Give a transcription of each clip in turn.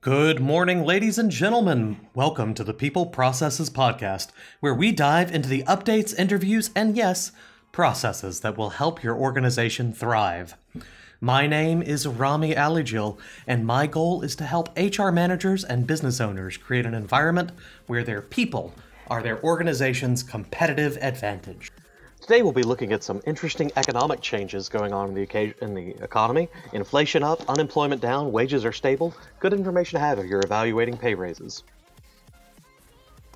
Good morning, ladies and gentlemen. Welcome to the People Processes Podcast, where we dive into the updates, interviews, and yes, processes that will help your organization thrive. My name is Rami Alijil, and my goal is to help HR managers and business owners create an environment where their people are their organization's competitive advantage. Today we'll be looking at some interesting economic changes going on in the, in the economy. Inflation up, unemployment down, wages are stable. Good information to have if you're evaluating pay raises.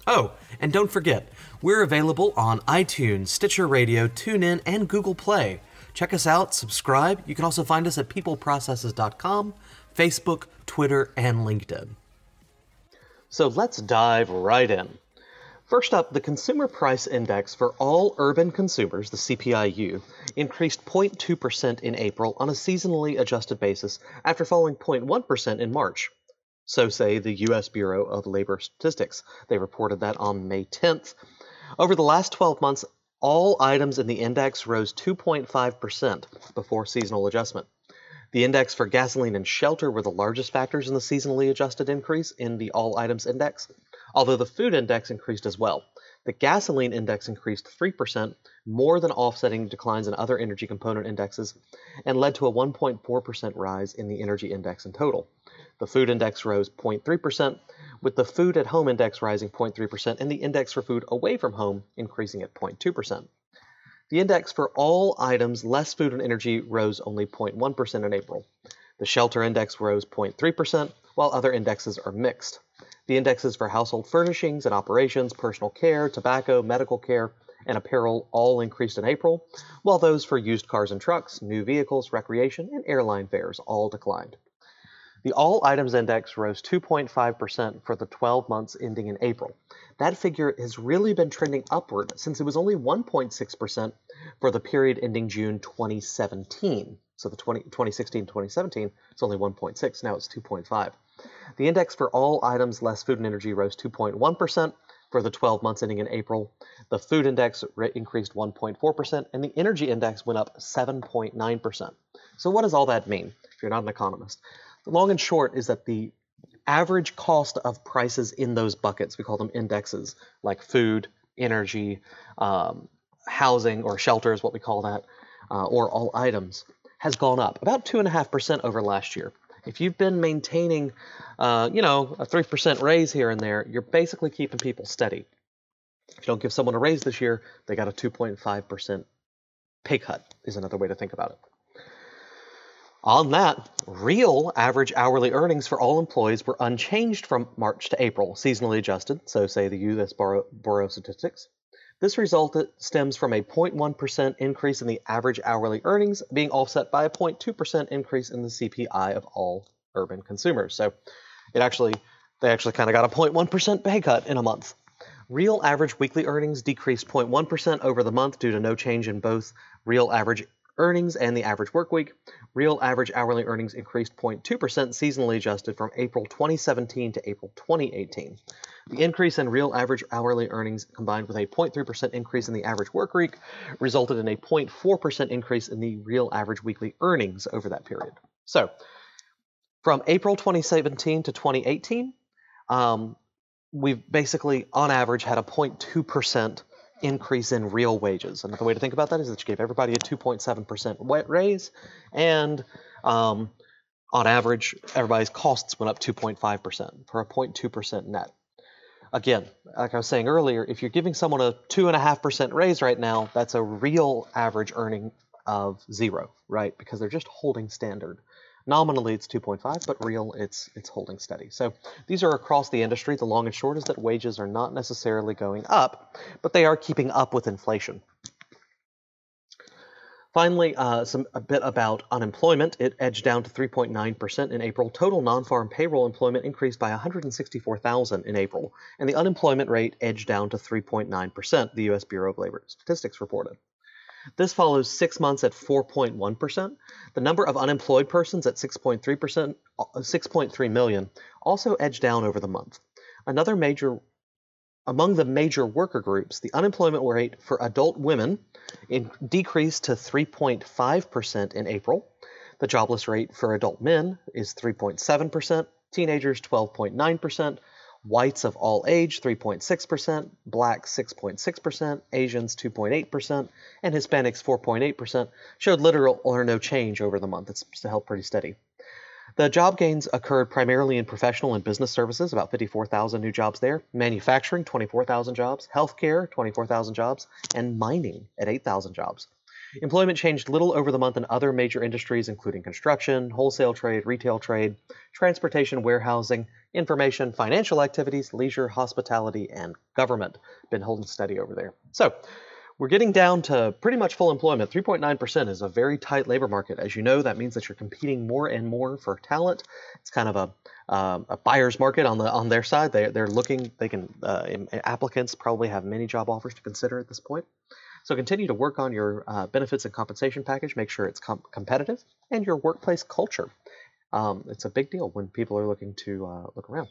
Oh, and don't forget, we're available on iTunes, Stitcher Radio, TuneIn, and Google Play. Check us out, subscribe. You can also find us at peopleprocesses.com, Facebook, Twitter, and LinkedIn. So let's dive right in. First up, the Consumer Price Index for all urban consumers, the CPIU, increased 0.2% in April on a seasonally adjusted basis after falling 0.1% in March. So say the U.S. Bureau of Labor Statistics. They reported that on May 10th. Over the last 12 months, all items in the index rose 2.5% before seasonal adjustment. The index for gasoline and shelter were the largest factors in the seasonally adjusted increase in the all items index, although the food index increased as well. The gasoline index increased 3%, more than offsetting declines in other energy component indexes, and led to a 1.4% rise in the energy index in total. The food index rose 0.3%, with the food at home index rising 0.3% and the index for food away from home increasing at 0.2%. The index for all items less food and energy rose only 0.1% in April. The shelter index rose 0.3%, while other indexes are mixed. The indexes for household furnishings and operations, personal care, tobacco, medical care, and apparel all increased in April, while those for used cars and trucks, new vehicles, recreation, and airline fares all declined. The All Items Index rose 2.5% for the 12 months ending in April. That figure has really been trending upward since it was only 1.6% for the period ending June 2017. So the 20, 2016 2017, it's only 1.6. Now it's 2.5. The index for all items less food and energy rose 2.1% for the 12 months ending in April. The food index increased 1.4%, and the energy index went up 7.9%. So, what does all that mean if you're not an economist? The long and short is that the average cost of prices in those buckets, we call them indexes, like food, energy, um, housing, or shelter is what we call that, uh, or all items, has gone up about 2.5% over last year. If you've been maintaining, uh, you know, a 3% raise here and there, you're basically keeping people steady. If you don't give someone a raise this year, they got a 2.5% pay cut, is another way to think about it. On that, real average hourly earnings for all employees were unchanged from March to April, seasonally adjusted, so say the U.S. Bureau of Statistics. This result stems from a 0.1% increase in the average hourly earnings being offset by a 0.2% increase in the CPI of all urban consumers. So it actually, they actually kind of got a 0.1% pay cut in a month. Real average weekly earnings decreased 0.1% over the month due to no change in both real average earnings and the average work week. Real average hourly earnings increased 0.2% seasonally adjusted from April 2017 to April 2018. The increase in real average hourly earnings combined with a 0.3% increase in the average work week resulted in a 0.4% increase in the real average weekly earnings over that period. So, from April 2017 to 2018, um, we've basically, on average, had a 0.2% increase in real wages. Another way to think about that is that you gave everybody a 2.7% wet raise, and um, on average, everybody's costs went up 2.5% for a 0.2% net. Again, like I was saying earlier, if you're giving someone a 2.5% raise right now, that's a real average earning of zero, right? Because they're just holding standard. Nominally, it's 2.5, but real, it's it's holding steady. So these are across the industry. The long and short is that wages are not necessarily going up, but they are keeping up with inflation. Finally, uh, some a bit about unemployment. It edged down to 3.9% in April. Total non-farm payroll employment increased by 164,000 in April, and the unemployment rate edged down to 3.9%. The U.S. Bureau of Labor Statistics reported. This follows six months at 4.1%. The number of unemployed persons at 6.3%, uh, 6.3 million, also edged down over the month. Another major among the major worker groups, the unemployment rate for adult women decreased to 3.5% in April. The jobless rate for adult men is 3.7%, teenagers 12.9%, whites of all age 3.6%, blacks 6.6%, Asians 2.8%, and Hispanics 4.8% showed little or no change over the month. It's held pretty steady. The job gains occurred primarily in professional and business services, about 54,000 new jobs there, manufacturing, 24,000 jobs, healthcare, 24,000 jobs, and mining at 8,000 jobs. Employment changed little over the month in other major industries, including construction, wholesale trade, retail trade, transportation, warehousing, information, financial activities, leisure, hospitality, and government. Been holding steady over there. So, we're getting down to pretty much full employment. 3.9% is a very tight labor market. As you know, that means that you're competing more and more for talent. It's kind of a, uh, a buyer's market on the on their side. They, they're looking, they can, uh, applicants probably have many job offers to consider at this point. So continue to work on your uh, benefits and compensation package. Make sure it's com- competitive and your workplace culture. Um, it's a big deal when people are looking to uh, look around.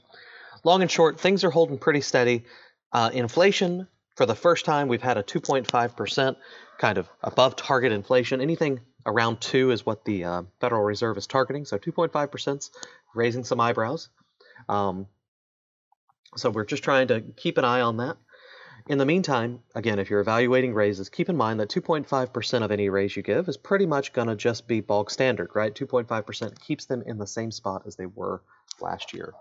Long and short, things are holding pretty steady. Uh, inflation, for the first time, we've had a 2.5% kind of above target inflation. Anything around 2 is what the uh, Federal Reserve is targeting. So 2.5% is raising some eyebrows. Um, so we're just trying to keep an eye on that. In the meantime, again, if you're evaluating raises, keep in mind that 2.5% of any raise you give is pretty much going to just be bulk standard, right? 2.5% keeps them in the same spot as they were last year.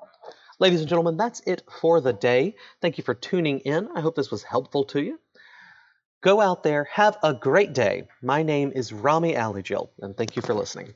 Ladies and gentlemen, that's it for the day. Thank you for tuning in. I hope this was helpful to you. Go out there, have a great day. My name is Rami Alijil, and thank you for listening.